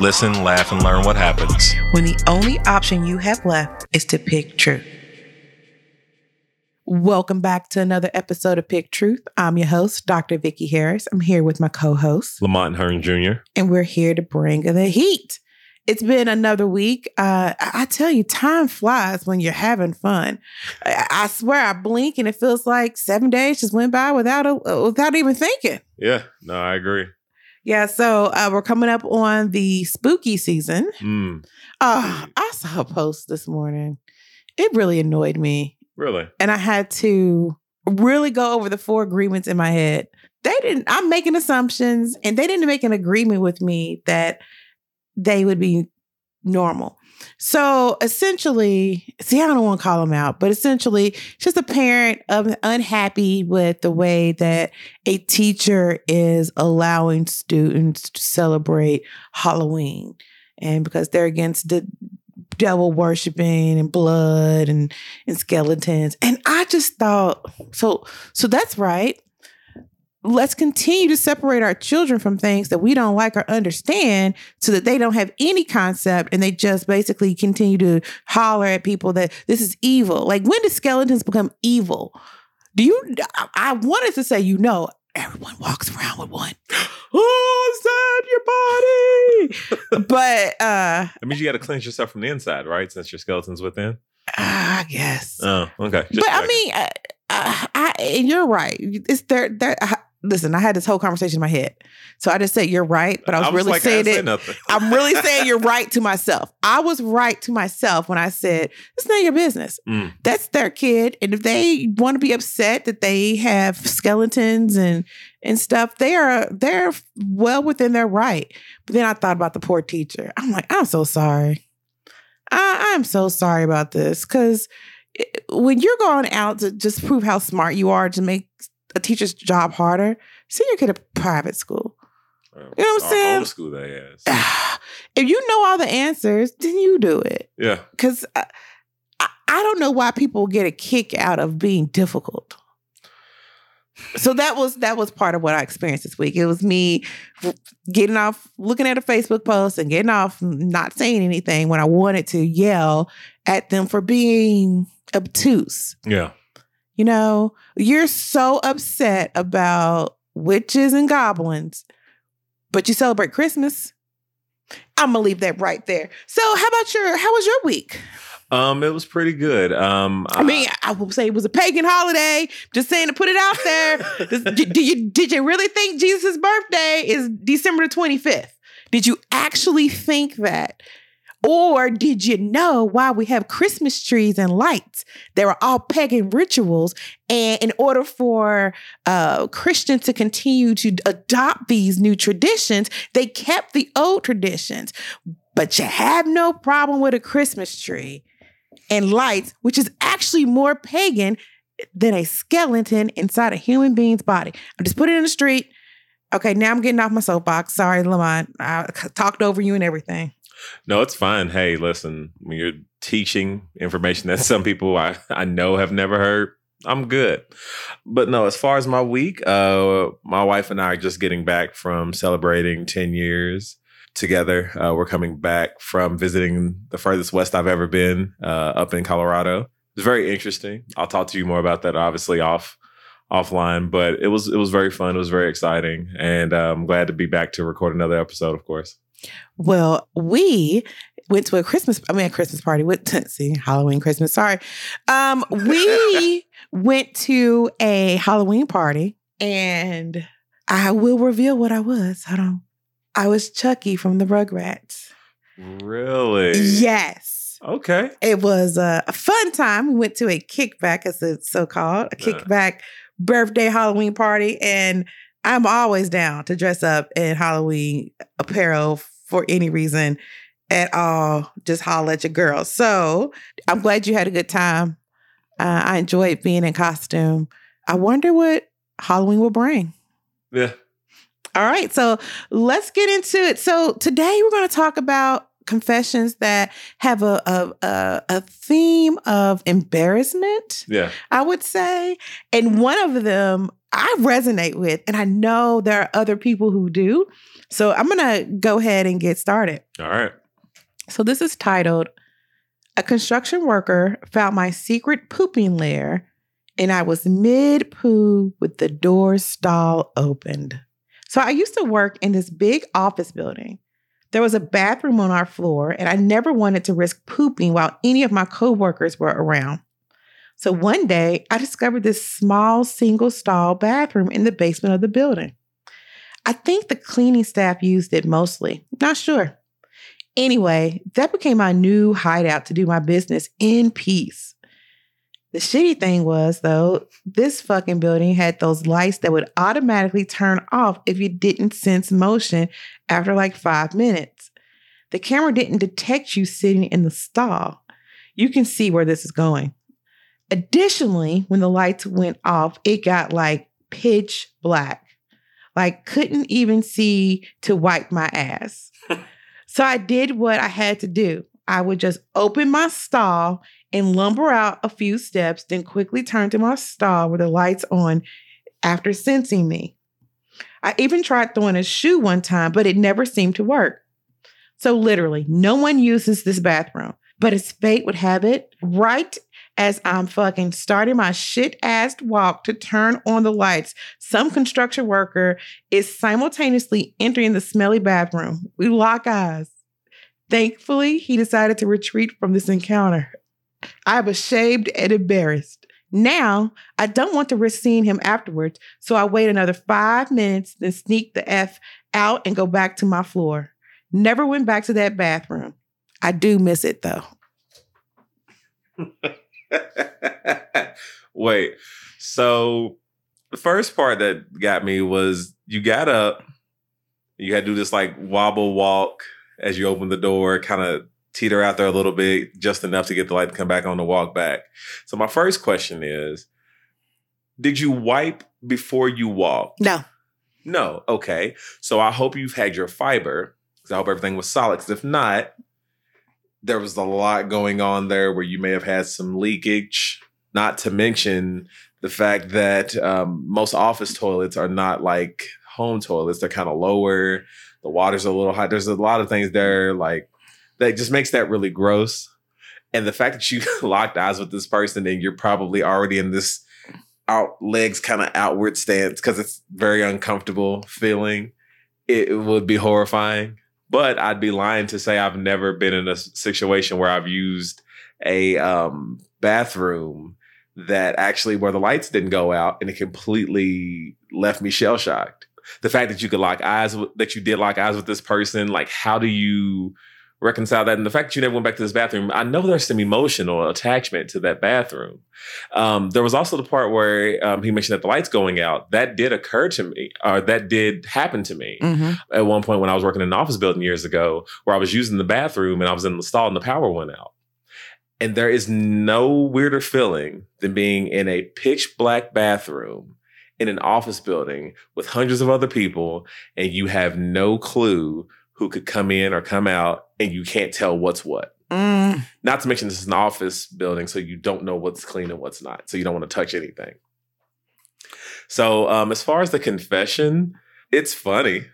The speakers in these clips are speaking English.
Listen, laugh, and learn what happens. when the only option you have left is to pick truth. Welcome back to another episode of Pick Truth. I'm your host, Dr. Vicki Harris. I'm here with my co-host, Lamont Hearn Jr. and we're here to bring the heat. It's been another week. Uh, I I tell you, time flies when you're having fun. I, I swear, I blink and it feels like seven days just went by without a, without even thinking. Yeah, no, I agree. Yeah, so uh, we're coming up on the spooky season. Mm, Oh, I saw a post this morning. It really annoyed me. really? And I had to really go over the four agreements in my head. They didn't, I'm making assumptions, and they didn't make an agreement with me that they would be normal. So essentially, see, I don't want to call them out, but essentially, just a parent of unhappy with the way that a teacher is allowing students to celebrate Halloween. And because they're against the devil worshiping and blood and, and skeletons. And I just thought, so so that's right. Let's continue to separate our children from things that we don't like or understand so that they don't have any concept and they just basically continue to holler at people that this is evil. Like, when do skeletons become evil? Do you? I- wanted to say, you know, everyone walks around with one. Oh, it's in your body. but uh That means you got to cleanse yourself from the inside, right? Since your skeleton's within. I guess. Oh, okay. Just but I mean, uh, uh, I and you're right. It's there. There. I- listen, I had this whole conversation in my head, so I just said you're right, but I was, really like, saying didn't say it. I'm really saying you're right to myself. I was right to myself when I said it's not your business. Mm. That's their kid, and if they want to be upset that they have skeletons and and stuff, they are they're well within their right. But then I thought about the poor teacher. I'm like, I'm so sorry. I, I'm so sorry about this because when you're going out to just prove how smart you are to make a teacher's job harder, send your kid to private school. You know what I'm saying? Old school they ass. if you know all the answers, then you do it. Yeah. Because I, I I don't know why people get a kick out of being difficult. So that was that was part of what I experienced this week. It was me getting off, looking at a Facebook post and getting off, not saying anything when I wanted to yell at them for being obtuse. Yeah. You know, you're so upset about witches and goblins, but you celebrate Christmas. I'm gonna leave that right there. So, how about your? How was your week? Um, it was pretty good. Um, I mean, I will say it was a pagan holiday. Just saying to put it out there. Did you did you really think Jesus' birthday is December the 25th? Did you actually think that? Or did you know why we have Christmas trees and lights? They were all pagan rituals. And in order for uh, Christians to continue to adopt these new traditions, they kept the old traditions. But you have no problem with a Christmas tree and lights, which is actually more pagan than a skeleton inside a human being's body. I'm just put it in the street. Okay, now I'm getting off my soapbox. Sorry, Lamont. I talked over you and everything. No, it's fine. Hey, listen, when you're teaching information that some people I, I know have never heard, I'm good. But no, as far as my week, uh, my wife and I are just getting back from celebrating 10 years together. Uh, we're coming back from visiting the furthest west I've ever been, uh, up in Colorado. It's very interesting. I'll talk to you more about that, obviously, off offline. But it was it was very fun. It was very exciting, and uh, I'm glad to be back to record another episode. Of course. Well, we went to a Christmas, I mean, a Christmas party with, see, Halloween, Christmas, sorry. Um, we went to a Halloween party and I will reveal what I was. Hold on. I was Chuckie from the Rugrats. Really? Yes. Okay. It was a, fun time. We went to a kickback, as it's so called, a kickback birthday Halloween party. And I'm always down to dress up in Halloween apparel for any reason. at all, just holler at your girl. So I'm glad you had a good time. Uh, I enjoyed being in costume. I wonder what Halloween will bring. Yeah. All right, so let's get into it. So today we're going to talk about confessions that have a, a a, a theme of embarrassment. Yeah. I would say, and one of them I resonate with, and I know there are other people who do. So I'm going to go ahead and get started. All right. So this is titled A construction worker found my secret pooping lair and I was mid poo with the door stall opened. So I used to work in this big office building. There was a bathroom on our floor and I never wanted to risk pooping while any of my coworkers were around. So one day I discovered this small single stall bathroom in the basement of the building. I think the cleaning staff used it mostly, not sure. Anyway, that became my new hideout to do my business in peace. The shitty thing was, though, this fucking building had those lights that would automatically turn off if you didn't sense motion after like five minutes. The camera didn't detect you sitting in the stall. You can see where this is going. Additionally, when the lights went off, it got like pitch black. Like, couldn't even see to wipe my ass. So I did what I had to do. I would just open my stall and lumber out a few steps, then quickly turn to my stall with the lights on after sensing me. I even tried throwing a shoe one time, but it never seemed to work. So, literally, no one uses this bathroom. But as fate would have it, right as I'm fucking starting my shit assed walk to turn on the lights, some construction worker is simultaneously entering the smelly bathroom. We lock eyes. Thankfully, he decided to retreat from this encounter. I was ashamed and embarrassed. Now, I don't want to risk seeing him afterwards, so I wait another five minutes, then sneak the F out and go back to my floor. Never went back to that bathroom. I do miss it though. Wait. So the first part that got me was you got up, you had to do this like wobble walk as you open the door, kind of teeter out there a little bit, just enough to get the light to come back on the walk back. So my first question is, did you wipe before you walk? No. No. Okay. So I hope you've had your fiber because I hope everything was solid. Because if not, there was a lot going on there where you may have had some leakage. Not to mention the fact that um, most office toilets are not like home toilets; they're kind of lower. The water's a little high. There's a lot of things there like that just makes that really gross. And the fact that you locked eyes with this person and you're probably already in this out legs kind of outward stance because it's very uncomfortable feeling, it would be horrifying. But I'd be lying to say I've never been in a situation where I've used a um, bathroom that actually where the lights didn't go out and it completely left me shell shocked. The fact that you could lock eyes with, that you did lock eyes with this person, like how do you reconcile that? And the fact that you never went back to this bathroom, I know there's some emotional attachment to that bathroom. Um, there was also the part where um, he mentioned that the lights going out. That did occur to me, or that did happen to me Mm-hmm. at one point when I was working in an office building years ago, where I was using the bathroom and I was in the stall and the power went out. And there is no weirder feeling than being in a pitch black bathroom in an office building with hundreds of other people, and you have no clue who could come in or come out, and you can't tell what's what. Mm. Not to mention, this is an office building, so you don't know what's clean and what's not. So you don't want to touch anything. So, um, as far as the confession, it's funny,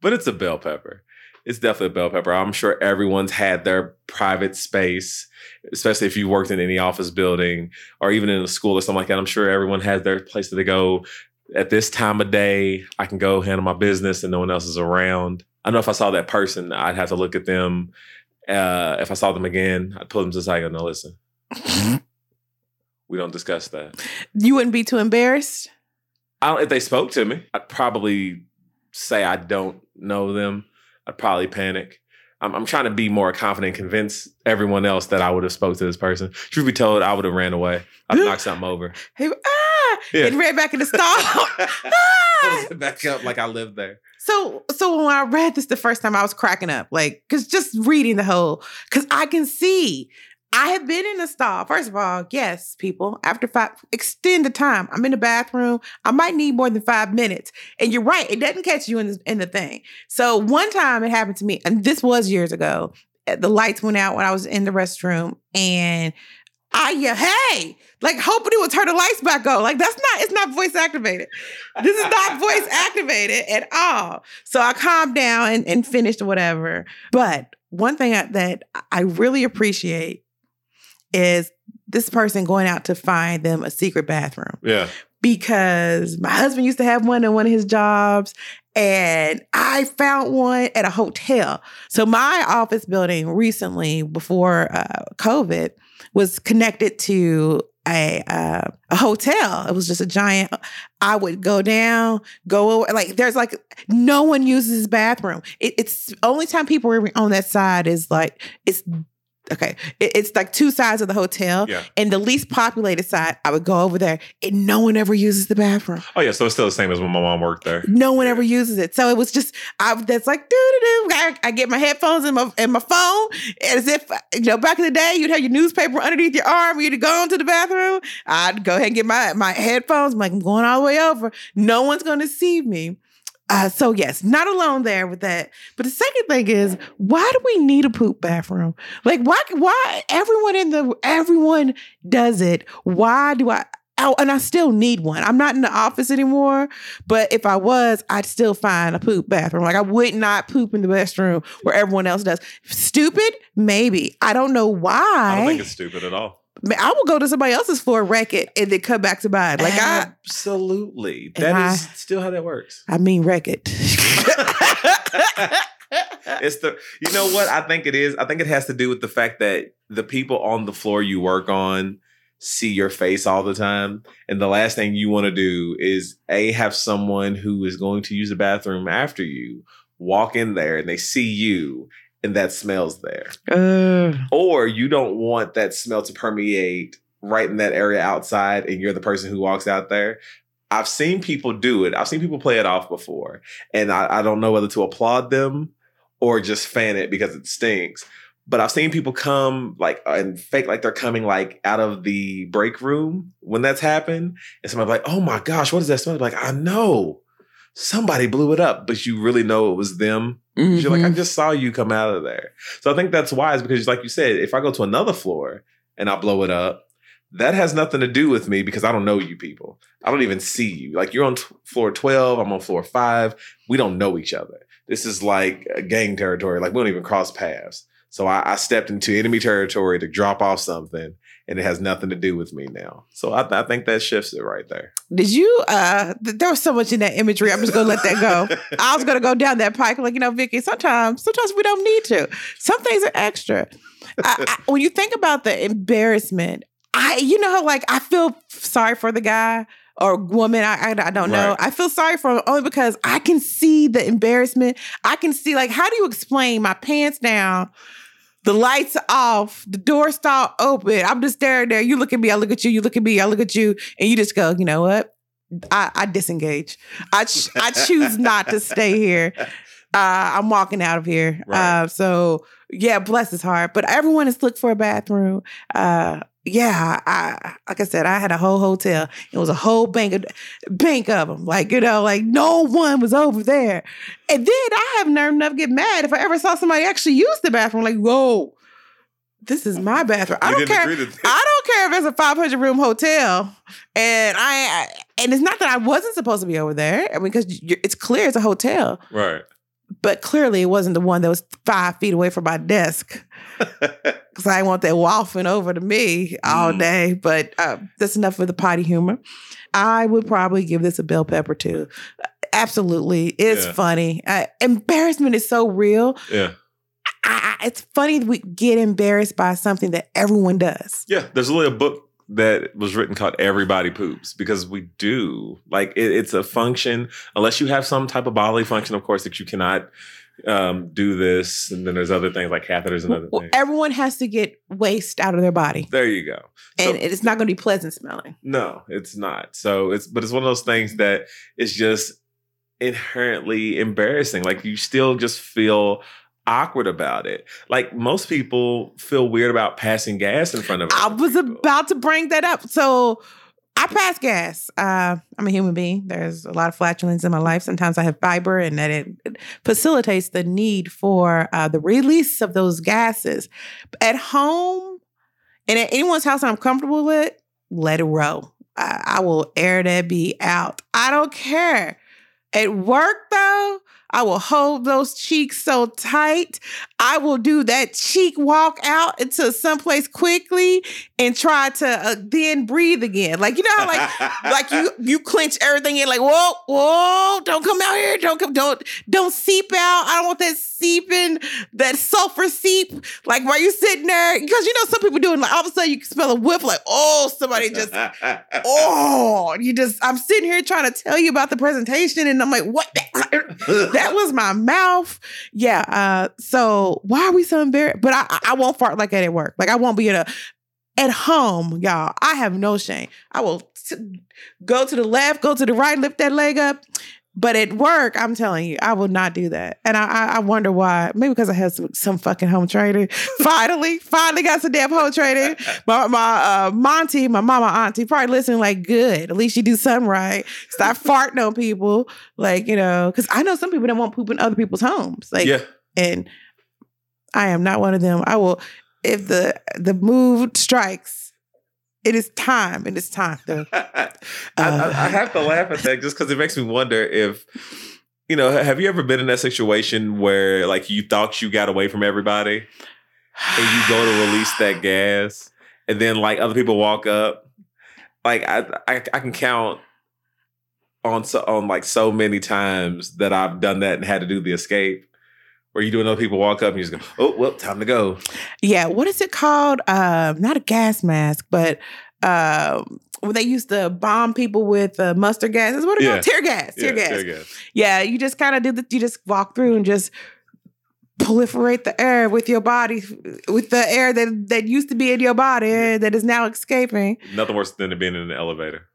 but it's a bell pepper. It's definitely a bell pepper. I'm sure everyone's had their private space, especially if you worked in any office building or even in a school or something like that. I'm sure everyone has their place that they go at this time of day. I can go handle my business and no one else is around. I know if I saw that person, I'd have to look at them. Uh, if I saw them again, I'd pull them to the side and go, no, listen, we don't discuss that. You wouldn't be too embarrassed? I don't, if they spoke to me, I'd probably say I don't know them. I'd probably panic. I'm, I'm trying to be more confident and convince everyone else that I would have spoke to this person. Truth be told, I would have ran away. I'd knock something over. Hey, ah! Yeah. And ran back in the stall. ah! Back up like I lived there. So so when I read this the first time, I was cracking up, like, cause just reading the whole, cause I can see. I have been in a stall. First of all, yes, people, after five, extend the time. I'm in the bathroom. I might need more than five minutes. And you're right, it doesn't catch you in the, in the thing. So one time it happened to me, and this was years ago. eh, The lights went out when I was in the restroom, and I yeah, hey, like hoping it would turn the lights back on. Like that's not, it's not voice activated. This is not voice activated at all. So I calmed down and, and finished whatever. But one thing I, that I really appreciate is this person going out to find them a secret bathroom Yeah. because my husband used to have one in one of his jobs and I found one at a hotel. So my office building recently before uh, COVID was connected to a uh, a hotel. It was just a giant. I would go down, go over. Like there's like no one uses bathroom. It, it's only time people are on that side is like it's okay. It, it's like two sides of the hotel, Yeah. and the least populated side. I would go over there, and no one ever uses the bathroom. Oh yeah. So it's still the same as when my mom worked there. No one ever uses it. So it was just I that's like doo doo doo. I, I get my headphones and my and my phone as if you know back in the day you'd have your newspaper underneath your arm. You'd go into the bathroom. I'd go ahead and get my my headphones. I'm like I'm going all the way over. No one's going to see me. Uh, so yes, not alone there with that. But the second thing is, why do we need a poop bathroom? Like why? Why everyone in the everyone does it? Why do I? Oh, and I still need one. I'm not in the office anymore, but if I was, I'd still find a poop bathroom. Like I would not poop in the restroom where everyone else does. Stupid? Maybe. I don't know why. I don't think it's stupid at all. I will go to somebody else's floor, wreck it, and then come back to mine. Like I, absolutely. That I- still how that works. I mean, wreck it. it's the you know what I think it is. I think it has to do with the fact that the people on the floor you work on see your face all the time, and the last thing you want to do is a have someone who is going to use the bathroom after you walk in there and they see you and that smells there, Uh, or you don't want that smell to permeate right in that area outside, and you're the person who walks out there. I've seen people do it. I've seen people play it off before, and I, I don't know whether to applaud them or just fan it because it stinks. But I've seen people come like uh, and fake like they're coming like out of the break room when that's happened, and somebody like, "Oh my gosh, what does that smell?" I'm Like, I know somebody blew it up, but you really know it was them. 'Cause You're like, I mhm. just saw you come out of there. So I think that's wise because, like you said, if I go to another floor and I blow it up, that has nothing to do with me because I don't know you people. I don't even see you. Like you're on t- floor 12, I'm on floor five. We don't know each other. This is like a gang territory. Like we don't even cross paths. So I, I stepped into enemy territory to drop off something, and it has nothing to do with me now. So I, I think that shifts it right there. Did you? uh th- There was so much in that imagery. I'm just gonna let that go. I was gonna go down that pike, like you know, Vicki. Sometimes, sometimes we don't need to. Some things are extra. I, I, when you think about the embarrassment, I, you know, like I feel sorry for the guy or woman. I, I, I don't know. Right. I feel sorry for him only because I can see the embarrassment. I can see like, how do you explain my pants down? The lights off, the door stall open. I'm just staring there. You look at me, I look at you, you look at me, I look at you, and you just go, you know what? I, I disengage. I ch- I choose not to stay here. Uh, I'm walking out of here. Right. Uh, so yeah, bless his heart. But everyone has looked for a bathroom. Uh, yeah, I like I said, I had a whole hotel. It was a whole bank of bank of them. Like you know, like no one was over there. And then I have nerve enough to get mad if I ever saw somebody actually use the bathroom. Like whoa, this is my bathroom. I don't care. agree to that. I don't care if it's a 500 room hotel, and I, I and it's not that I wasn't supposed to be over there. I mean, because it's clear it's a hotel, right. but clearly it wasn't the one that was five feet away from my desk because I want that waffling over to me all Mm. day. But uh, that's enough for the potty humor. I would probably give this a bell pepper too. Absolutely, it's Yeah. funny. Uh, embarrassment is so real. yeah. I, I, it's funny that we get embarrassed by something that everyone does. Yeah, there's really a book that was written called Everybody Poops because we do. Like it, it's a function, unless you have some type of bodily function, of course, that you cannot um, do this. And then there's other things like catheters and other Well, things. everyone has to get waste out of their body, There you go. So- and it's not going to be pleasant smelling. No, it's not. So it's but it's one of those things that it's just inherently embarrassing. Like you still just feel awkward about it. Like most people feel weird about passing gas in front of. I was people. about to bring that up. So I pass gas. Uh, I'm a human being. There's a lot of flatulence in my life. Sometimes I have fiber, and that it, it facilitates the need for uh, the release of those gases. At home and at anyone's house I'm comfortable with, let it roll. I, I will air that be out. I don't care. At work, though, I will hold those cheeks so tight. I will do that cheek walk out into someplace quickly and try to uh, then breathe again. Like you know how like like you you clench everything in like whoa whoa don't come out here don't come don't don't seep out. I don't want that seeping that sulfur seep like while you sitting there because you know some people doing like all of a sudden you can smell a whiff like oh somebody just oh you just I'm sitting here trying to tell you about the presentation and I'm like what that was my mouth. Yeah. Uh, so why are we so embarrassed? But I, I won't fart like that at work. Like I won't be in a at home, y'all. I have no shame. I will t- go to the left, go to the right, lift that leg up. But at work, I'm telling you, I will not do that. And I, I, I wonder why. Maybe because I had some, some fucking home training. finally, finally got some damn home training. My, my uh, Monty, my mama auntie, probably listening like, good. At least you do something right. Stop farting on people. Like, you know, because I know some people don't want poop in other people's homes. Like, yeah. and I am not one of them. I will, if the the mood strikes, it is time. And It is time. To, I, I, I uh, have to laugh at that just because it makes me wonder if you know have you ever been in that situation where like you thought you got away from everybody and you go to release that gas and then like other people walk up like i i, I can count on so on like so many times that i've done that and had to do the escape where you doing other people walk up and you just go oh well time to go yeah, what is it called? Um, not a gas mask, but um, when they used to bomb people with uh, mustard gas. Is what it Yeah. called? Tear gas. Tear Yeah, gas. tear gas. Yeah, you just kind of do the. You just walk through and just proliferate the air with your body, with the air that that used to be in your body that is now escaping. nothing worse than being in an elevator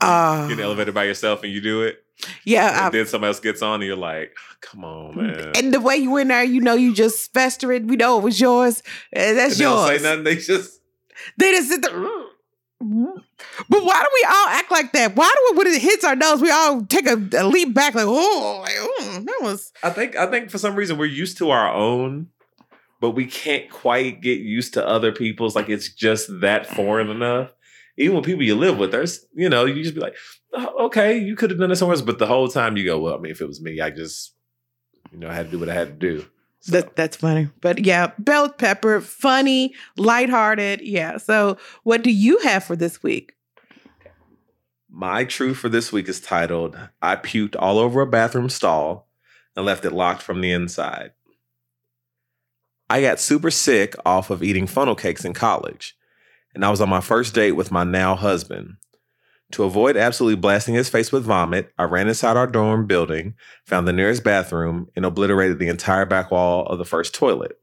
Uh, get elevator by yourself and you do it yeah, and then somebody else gets on and you're like, come on, man. and the way you in there, you know, you just fester it. We know it was yours. Uh, That's And they don't yours. say nothing. They just They just sit there. But why do we all act like that? Why do we, when it hits our nose, we all take a, a leap back, like, oh, like, oh, that was. I think I think for some reason we're used to our own, but we can't quite get used to other people's. Like it's just that foreign enough. Even with people you live with, there's you know you just be like, oh, okay, you could have done this somewhere else, but the whole time you go, well, I mean, if it was me, I just you know I had to do what I had to do. So, That, that's funny. But yeah, bell pepper, funny, lighthearted. Yeah. So, what do you have for this week? my truth for this week is titled "I puked all over a bathroom stall and left it locked from the inside." I got super sick off of eating funnel cakes in college, and I was on my first date with my now husband. To avoid absolutely blasting his face with vomit, I ran inside our dorm building, found the nearest bathroom, and obliterated the entire back wall of the first toilet.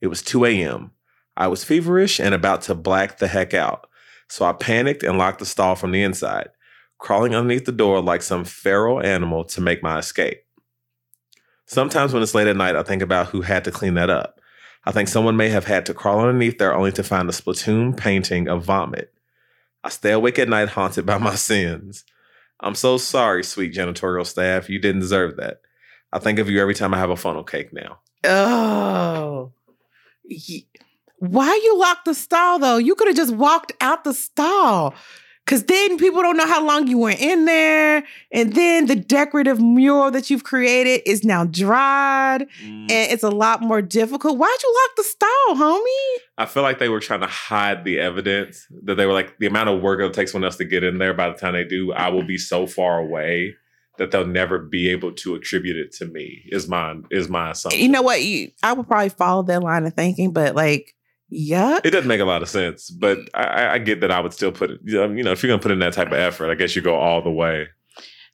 It was 2 a.m. I was feverish and about to black the heck out, so I panicked and locked the stall from the inside, crawling underneath the door like some feral animal to make my escape. Sometimes when it's late at night, I think about who had to clean that up. I think someone may have had to crawl underneath there only to find a splatoon painting of vomit. I stay awake at night haunted by my sins. I'm so sorry, sweet janitorial staff. You didn't deserve that. I think of you every time I have a funnel cake now. Oh. Why you locked the stall though? You could have just walked out the stall. Cause then people don't know how long you were in there. And then the decorative mural that you've created is now dried. Mm. And it's a lot more difficult. Why'd you lock the stall, homie? I feel like they were trying to hide the evidence that they were like the amount of work it takes take someone else to get in there. By the time they do, I will be so far away that they'll never be able to attribute it to me. Is my is my assumption. You know what? You, I would probably follow that line of thinking, but like, yuck. it doesn't make a lot of sense, but I- I, I get that I would still put it. You know, if you're gonna put in that type of effort, I guess you go all the way.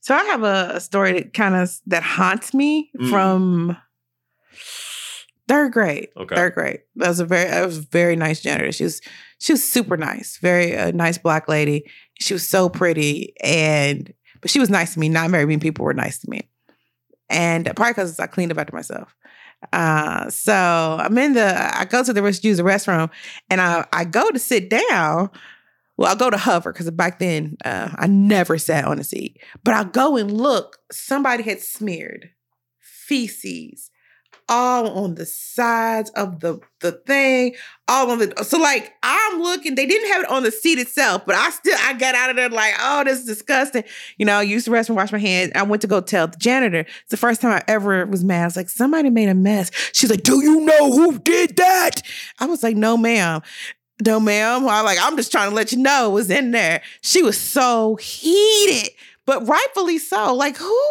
So I have a, a story that kind of that haunts me Mm. from third grade. Okay. Third grade. That was a very that was a very nice janitor. She was she was super nice, very uh, nice black lady. She was so pretty, and but she was nice to me. Not very many people were nice to me, and probably because I cleaned up after myself. Uh, so I'm in the. I go to the use the restroom, and I I go to sit down. Well, I'll go to hover because back then uh, I never sat on a seat. But I'll go and look. Somebody had smeared feces all on the sides of the the thing, all on the so like I'm looking, they didn't have it on the seat itself, but I still I got out of there like, oh, this is disgusting. You know, I used the restroom, wash my hands. I went to go tell the janitor. It's the first time I ever was mad. I was like, somebody made a mess. She's like, Do you know who did that? I was like, no, ma'am. No, ma'am. I like, I'm just trying to let you know it was in there. She was so heated, but rightfully so. Like, who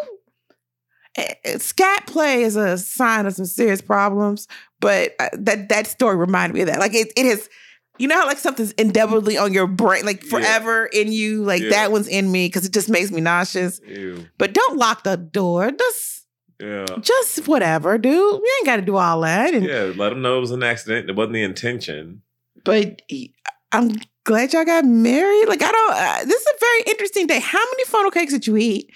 scat play is a sign of some serious problems, but uh, that that story reminded me of that. Like it, it is, you know how like something's indelibly on your brain, like forever yeah. in you. Like yeah. that one's in me because it just makes me nauseous. Ew. But don't lock the door. Just yeah, just whatever, dude. We ain't got to do all that. And, yeah, let them know it was an accident. It wasn't the intention. But I'm glad y'all got married. Like I don't. Uh, this is a very interesting day. How many funnel cakes did you eat?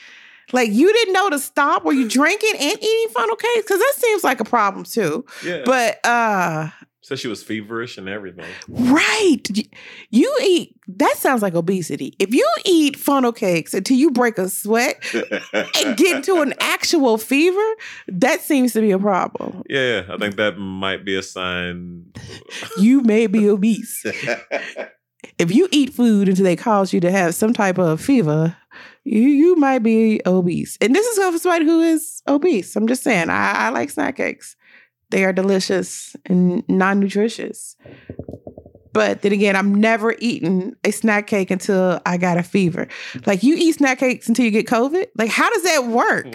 Like you didn't know to stop. Were you drinking and eating funnel cakes? Because that seems like a problem too. Yeah. But uh so she was feverish and everything. Right. You eat that sounds like obesity. If you eat funnel cakes until you break a sweat and get into an actual fever, that seems to be a problem. Yeah, I think that might be a sign. you may be obese. if you eat food until they cause you to have some type of fever, you you might be obese. And this is for somebody who is obese. I'm just saying, I, I like snack cakes. They are delicious and non nutritious. But then again, I'm never eating a snack cake until I got a fever. Like you eat snack cakes until you get COVID. Like how does that work?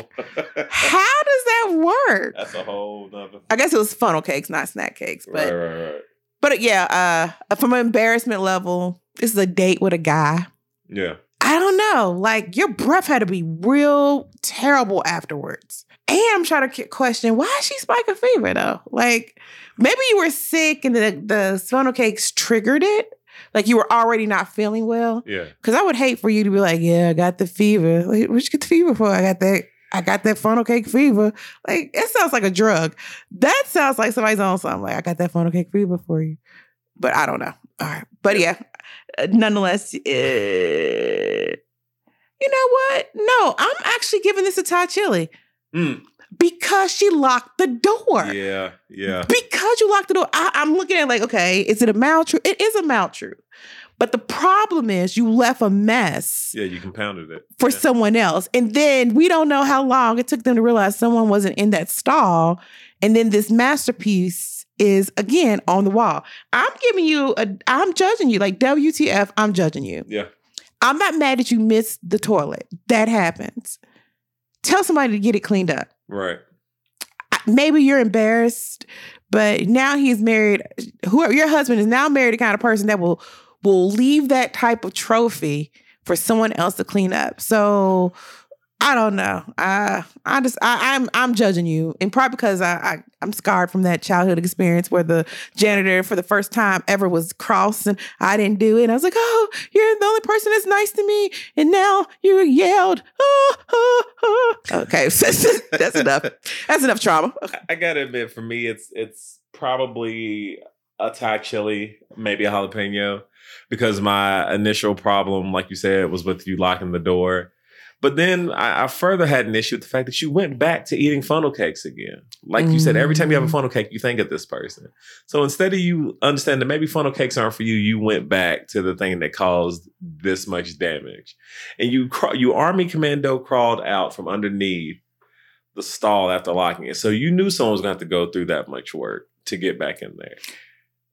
how does that work? That's a whole nother. I guess it was funnel cakes, not snack cakes. But right, right, right. But yeah, uh, from an embarrassment level, this is a date with a guy. Yeah. I don't know. Like your breath had to be real terrible afterwards. And I'm trying to question why is she spiking fever though? Like maybe you were sick and the the funnel cakes triggered it. Like you were already not feeling well. Yeah. Because I would hate for you to be like, yeah, I got the fever. Like, what you get the fever for? I got that. I got that funnel cake fever. Like it sounds like a drug. That sounds like somebody's on something. Like I got that funnel cake fever for you. But I don't know. All right. But yeah, nonetheless, uh, you know what? No, I'm actually giving this a Thai chili. Mm. Because she locked the door. Yeah, yeah. Because you locked the door. I, am looking at like, okay, is it a maltruth? It is a maltruth. But the problem is you left a mess. Yeah, you compounded it. For yeah. someone else. And then we don't know how long it took them to realize someone wasn't in that stall. And then this masterpiece is again on the wall. I'm giving you a I'm judging you. Like WTF, I'm judging you. Yeah. I'm not mad that you missed the toilet. That happens. Tell somebody to get it cleaned up. Right. Maybe you're embarrassed, but now he's married. Whoever your husband is now married the kind of person that will will leave that type of trophy for someone else to clean up. So I don't know. I I just I, am I'm, I'm judging you, and probably because I, I am scarred from that childhood experience where the janitor for the first time ever was cross, and I didn't do it. I was like, oh, you're the only person that's nice to me, and now you yelled. Oh, oh, oh. Okay, that's enough. That's enough trauma. Okay. I gotta admit, for me, it's it's probably a Thai chili, maybe a jalapeno, because my initial problem, like you said, was with you locking the door but then I, I, further had an issue with the fact that you went back to eating funnel cakes again. Like you said, every time you have a mm. funnel cake, you think of this person. So instead of you understand that maybe funnel cakes aren't for you, you went back to the thing that caused this much damage, and you you army commando crawled out from underneath the stall after locking it. So you knew someone was going to have to go through that much work to get back in there.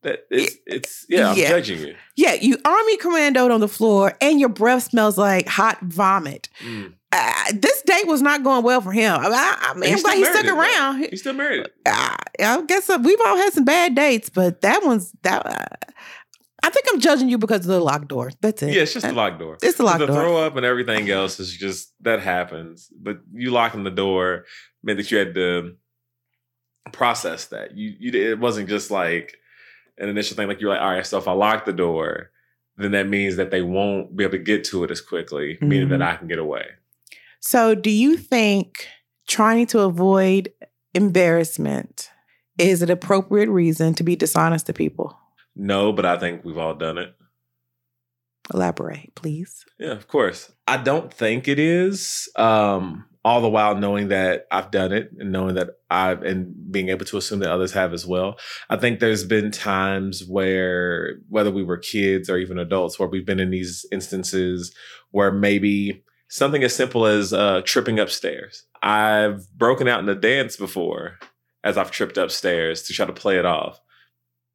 That it's, it's yeah, I'm yeah. judging you. Yeah, you army commandoed on the floor, and your breath smells like hot vomit. Mm. Uh, this date was not going well for him. I, I mean, I'm glad he stuck around. He's still married. Uh, I guess uh, we've all had some bad dates, but that one's that. Uh, I think I'm judging you because of the locked door. That's it. Yeah, it's just the locked door. It's the locked the door. The throw up and everything else is just that happens. But you locking the door meant that you had to process that. You you it wasn't just like an initial thing, like you're like, all right, so if I lock the door, then that means that they won't be able to get to it as quickly, mm-hmm. meaning that mm-hmm. I can get away. So, do you think trying to avoid embarrassment is an appropriate reason to be dishonest to people? No, but I think we've all done it. Elaborate, please. Yeah, of course. I don't think it is. Um, all the while knowing that I've done it and knowing that I've and being able to assume that others have as well. I think there's been times where whether we were kids or even adults where we've been in these instances where maybe something as simple as uh, tripping upstairs. I've broken out in a dance before as I've tripped upstairs to try to play it off.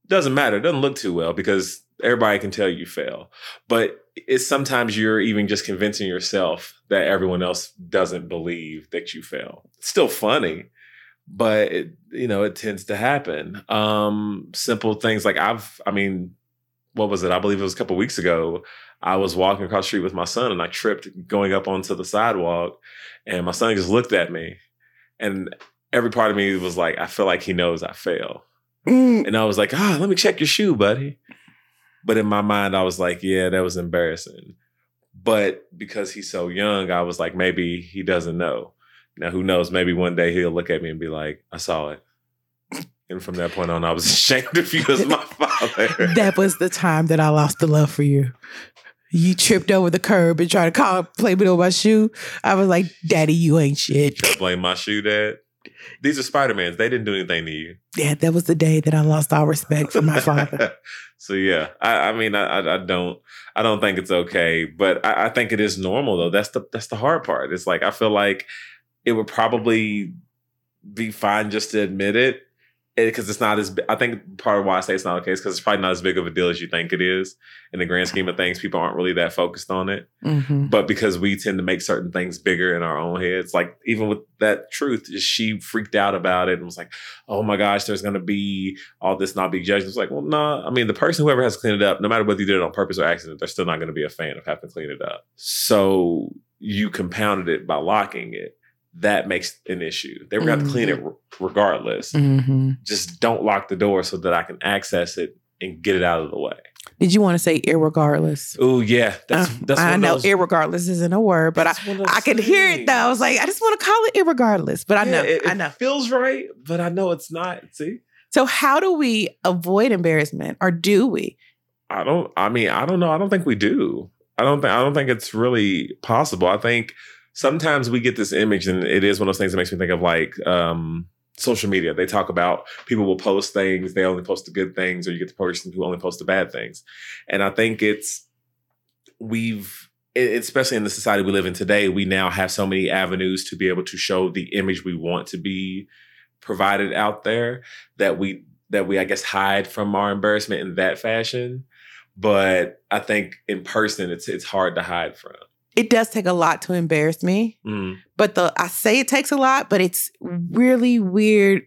Doesn't matter. It doesn't look too well because everybody can tell you fail. But it's sometimes you're even just convincing yourself that everyone else doesn't believe that you fail. It's still funny, but it, you know, it tends to happen. Um, simple things like I've, I mean, what was it? I believe it was a couple weeks ago. I was walking across the street with my son and I tripped going up onto the sidewalk and my son just looked at me and every part of me was like, I feel like he knows I fail. Mm. And I was like, ah, oh, let me check your shoe, buddy. But in my mind, I was like, yeah, that was embarrassing. But because he's so young, I was like, maybe he doesn't know. Now, who knows? Maybe one day he'll look at me and be like, I saw it. And from that point on, I was ashamed of you as my father. that was the time that I lost the love for you. You tripped over the curb and tried to call, play with my shoe. I was like, Daddy, you ain't shit. Don't blame my shoe, Dad. These are Spider Mans. They didn't do anything to you. Yeah, that was the day that I lost all respect for my father. so yeah, I, I mean, I, I, don't, I don't think it's okay, but I, I think it is normal though. That's the that's the hard part. It's like I feel like it would probably be fine just to admit it because it, it's not as I think part of why I say it's not okay is because it's probably not as big of a deal as you think it is. In the grand scheme of things, people aren't really that focused on it. Mm-hmm. But because we tend to make certain things bigger in our own heads, like even with that truth, she freaked out about it and was like, "Oh my gosh, there's going to be all this not be judged." It's like, well, no. Nah, I mean, the person whoever has cleaned it up, no matter whether you did it on purpose or accident, they're still not going to be a fan of having to clean it up. So you compounded it by locking it that makes an issue. They were going to clean it mm-hmm. regardless. Mm-hmm. Just don't lock the door so that I can access it and get it out of the way. Did you want to say irregardless? Oh yeah, that's, uh, that's I know those, irregardless isn't a word, but I I could hear it though. I was like, I just want to call it irregardless, but I know it, I know feels right, but I know it's not. See, so how do we avoid embarrassment, or do we? I don't. I mean, I don't know. I don't think we do. I don't think. I don't think it's really possible. I think sometimes we get this image, and it is one of those things that makes me think of like um, social media. They talk about people will post things, they only post the good things, or you get the person who only posts the bad things. And I think it's we've especially in the society we live in today, we now have so many avenues to be able to show the image we want to be provided out there that we that we I guess hide from our embarrassment in that fashion. But I think in person it's it's hard to hide from it does take a lot to embarrass me. Mm. But the I say it takes a lot, but it's really weird,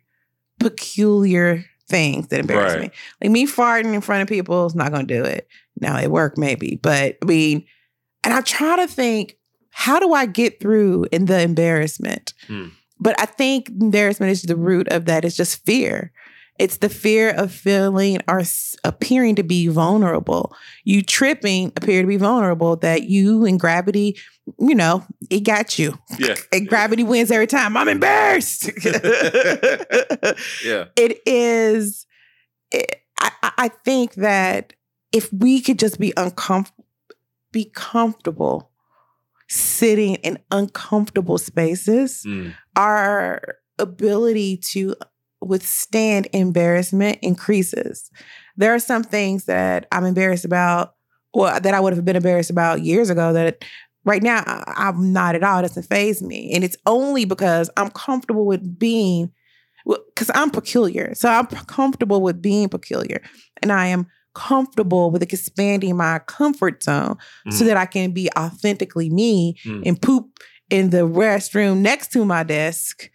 peculiar things that embarrass right. me. Like me farting in front of people is not gonna do it. Now it work maybe, but I mean, and I try to think, how do I get through in the embarrassment? Mm. But I think embarrassment is the root of that. It's just fear. It's the fear of feeling or appearing to be vulnerable. You tripping appear to be vulnerable that you and gravity, you know, it got you. Yeah. And gravity wins every time. I'm embarrassed. yeah. It is, it, I, I think that if we could just be uncomfortable, be comfortable sitting in uncomfortable spaces, mm. our ability to withstand embarrassment increases. There are some things that I'm embarrassed about, or that I would have been embarrassed about years ago that right now I'm not at all. It doesn't phase me. And it's only because I'm comfortable with being, because I'm peculiar. So I'm comfortable with being peculiar. And I am comfortable with expanding my comfort zone mm. so that I can be authentically me mm. and poop in the restroom next to my desk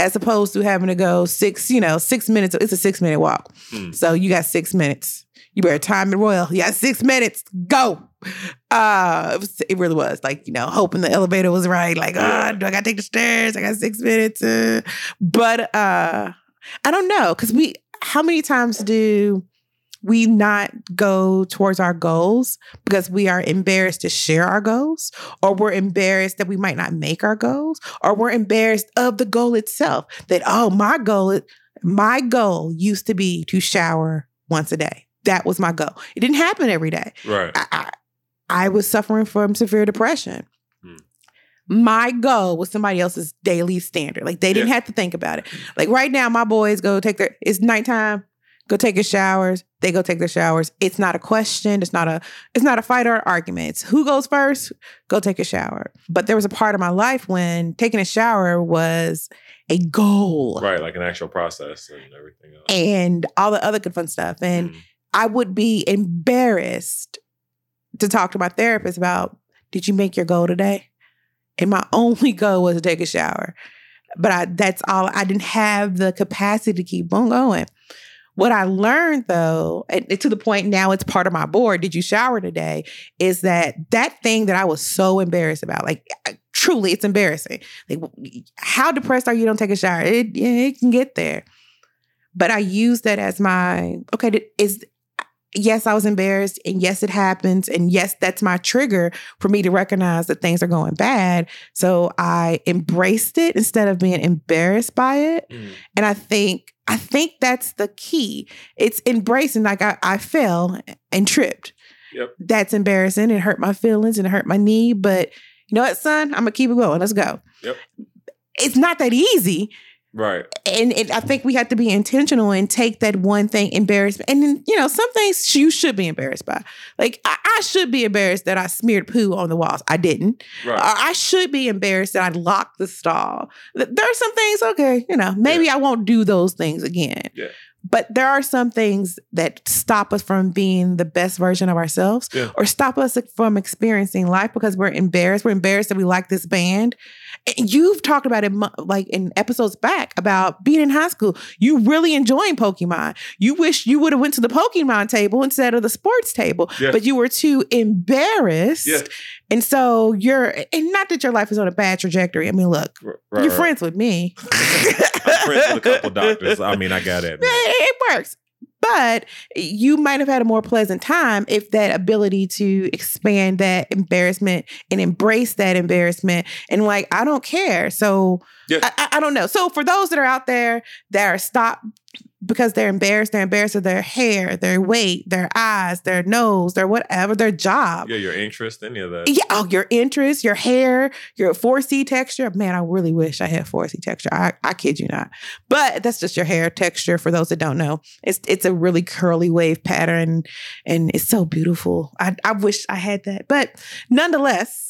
as opposed to having to go six, you know, six minutes. It's a six minute walk. Hmm. So you got six minutes. You better time it royal. You got six minutes. Go. Uh, it, was, it really was like, you know, hoping the elevator was right. Like, oh, do I got to take the stairs? I got six minutes. Uh, but uh, I don't know. Cause we, how many times do we not go towards our goals because we are embarrassed to share our goals, or we're embarrassed that we might not make our goals, or we're embarrassed of the goal itself. That, oh, my goal, my goal used to be to shower once a day. That was my goal. It didn't happen every day. Right. I, I, I was suffering from severe depression. Hmm. My goal was somebody else's daily standard. Like they didn't Yeah. have to think about it. Like right now, my boys go take their, it's nighttime, go take their showers. They go take their showers. It's not a question. It's not a, it's not a fight or an argument. It's who goes first, go take a shower. But there was a part of my life when taking a shower was a goal Right. Like an actual process and everything else. and all the other good fun stuff. And Mm. I would be embarrassed to talk to my therapist about, did you make your goal today? And my only goal was to take a shower. But I that's all I didn't have the capacity to keep on going. What I learned though, to the point now it's part of my board, did you shower today? Is that that thing that I was so embarrassed about. Like truly it's embarrassing. Like how depressed are you don't take a shower? It it can get there. But I use that as my okay, is yes, I was embarrassed, and yes, it happens, and yes, that's my trigger for me to recognize that things are going bad. So I embraced it instead of being embarrassed by it. Mm. And I think I think that's the key. It's embracing like I, I fell and tripped. Yep. That's embarrassing. It hurt my feelings and it hurt my knee. But you know what, son? I'm gonna keep it going. Let's go. Yep. It's not that easy Right. and it, I think we have to be intentional and take that one thing embarrassment. And then, you know, some things you should be embarrassed by. Like I, I should be embarrassed that I smeared poo on the walls. I didn't. Or Right. I should be embarrassed that I locked the stall. Th- There are some things, okay, you know, maybe I won't do those things again. Yeah. But there are some things that stop us from being the best version of ourselves Yeah. or stop us from experiencing life because we're embarrassed. We're embarrassed that we like this band. And you've talked about it like in episodes back about being in high school. You really enjoying Pokemon. You wish you would have went to the Pokemon table instead of the sports table, Yeah. but you were too embarrassed. Yeah. And so you're, and not that your life is on a bad trajectory. I mean, look, right, you're right. friends with me. Friends with a couple doctors. I mean, I got it. It, works. But you might have had a more pleasant time if that ability to expand that embarrassment and embrace that embarrassment and like, I don't care. So Yeah. I, I, I don't know. So for those that are out there that are stopped because they're embarrassed, they're embarrassed of their hair, their weight, their eyes, their nose, their whatever, their job. Yeah, your interest, any of that. Yeah, oh, your interest, your hair, your 4C texture. Man, I really wish I had 4C texture. I, I kid you not. But that's just your hair texture for those that don't know. It's it's a really curly wave pattern and it's so beautiful. I, I wish I had that. But nonetheless,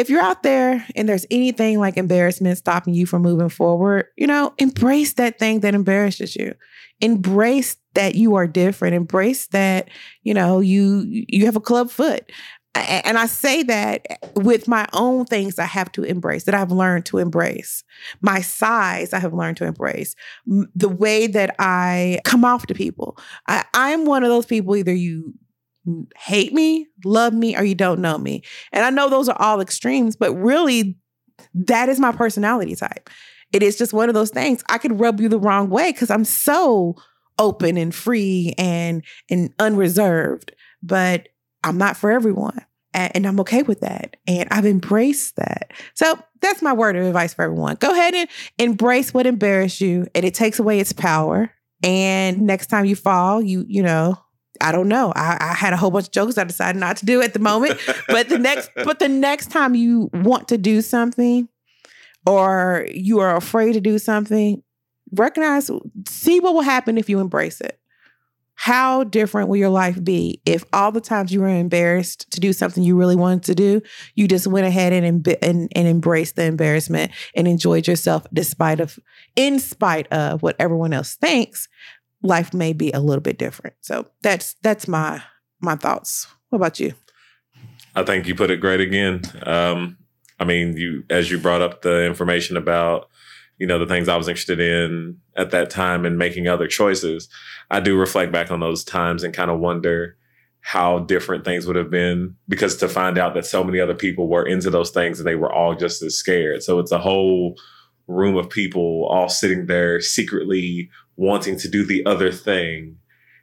if you're out there and there's anything like embarrassment stopping you from moving forward, you know, embrace that thing that embarrasses you. Embrace that you are different. Embrace that, you know, you you have a club foot. And I say that with my own things I have to embrace, that I've learned to embrace. My size, I have learned to embrace. The way that I come off to people. I, I'm one of those people, either you hate me, love me, or you don't know me. And I know those are all extremes, but really, that is my personality type. It is just one of those things. I could rub you the wrong way because I'm so open and free and and unreserved, but I'm not for everyone. And I'm okay with that. And I've embraced that. So that's my word of advice for everyone. Go ahead and embrace what embarrassed you, and it takes away its power. And next time you fall, you, you know, I don't know. I, I had a whole bunch of jokes I decided not to do at the moment. But the next but the next time you want to do something or you are afraid to do something, recognize, see what will happen if you embrace it. How different will your life be if all the times you were embarrassed to do something you really wanted to do, you just went ahead and and, and embraced the embarrassment and enjoyed yourself despite of in spite of what everyone else thinks, life may be a little bit different. So that's that's my my thoughts. What about you? I think you put it great again. Um, I mean, you as you brought up the information about you know the things I was interested in at that time and making other choices. I do reflect back on those times and kind of wonder how different things would have been because to find out that so many other people were into those things and they were all just as scared. So it's a whole room of people all sitting there secretly wanting to do the other thing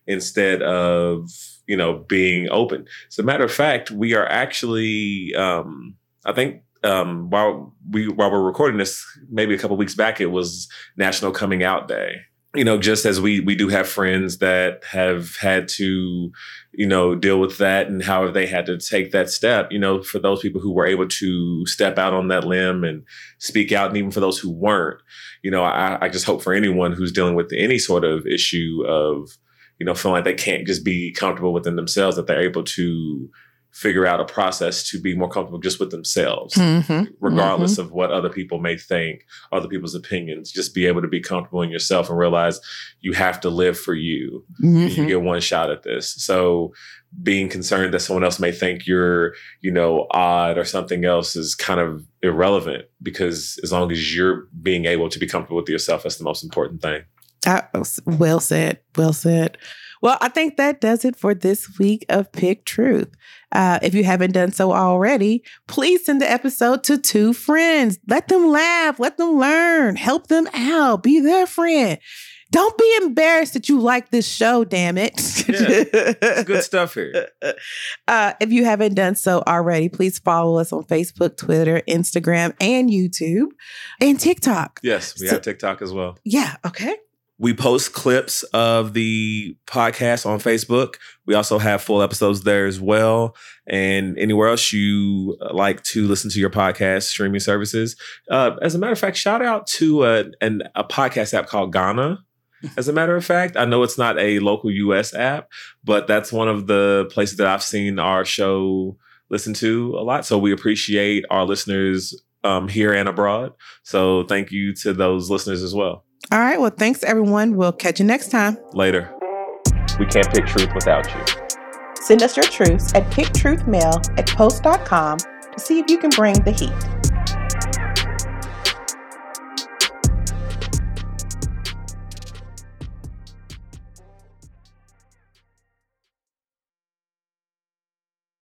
instead of you know being open. As a matter of fact, we are actually um, I think um, while we while we're recording this, maybe a couple weeks back, it was National Coming Out Day you know, just as we we do have friends that have had to, you know, deal with that and how they had to take that step, you know, for those people who were able to step out on that limb and speak out, and even for those who weren't, you know, I, I just hope for anyone who's dealing with any sort of issue of, you know, feeling like they can't just be comfortable within themselves, that they're able to figure out a process to be more comfortable just with themselves, mm-hmm. regardless mm-hmm. of what other people may think, other people's opinions. Just be able to be comfortable in yourself and realize you have to live for you. Mm-hmm. You get one shot at this. So being concerned that someone else may think you're, you know, odd or something else is kind of irrelevant because as long as you're being able to be comfortable with yourself, that's the most important thing. That was well said. Well said. Well, I think that does it for this week of Pick Truth. Uh, if you haven't done so already, please send the episode to two friends. Let them laugh, let them learn, help them out, be their friend. Don't be embarrassed that you like this show, damn it. yeah, good stuff here. Uh, if you haven't done so already, please follow us on Facebook, Twitter, Instagram, and YouTube, and TikTok. Yes, we so, have TikTok as well. Yeah, okay. We post clips of the podcast on Facebook. We also have full episodes there as well. And anywhere else you like to listen to your podcast streaming services. Uh, as a matter of fact, shout out to a, an, a podcast app called Ghana. As a matter of fact, I know it's not a local US app, but that's one of the places that I've seen our show listen to a lot. So we appreciate our listeners um, here and abroad. So thank you to those listeners as well. All right. Well, thanks, everyone. We'll catch you next time. Later. We can't pick truth without you. Send us your truths at picktruthmail at post.com to see if you can bring the heat.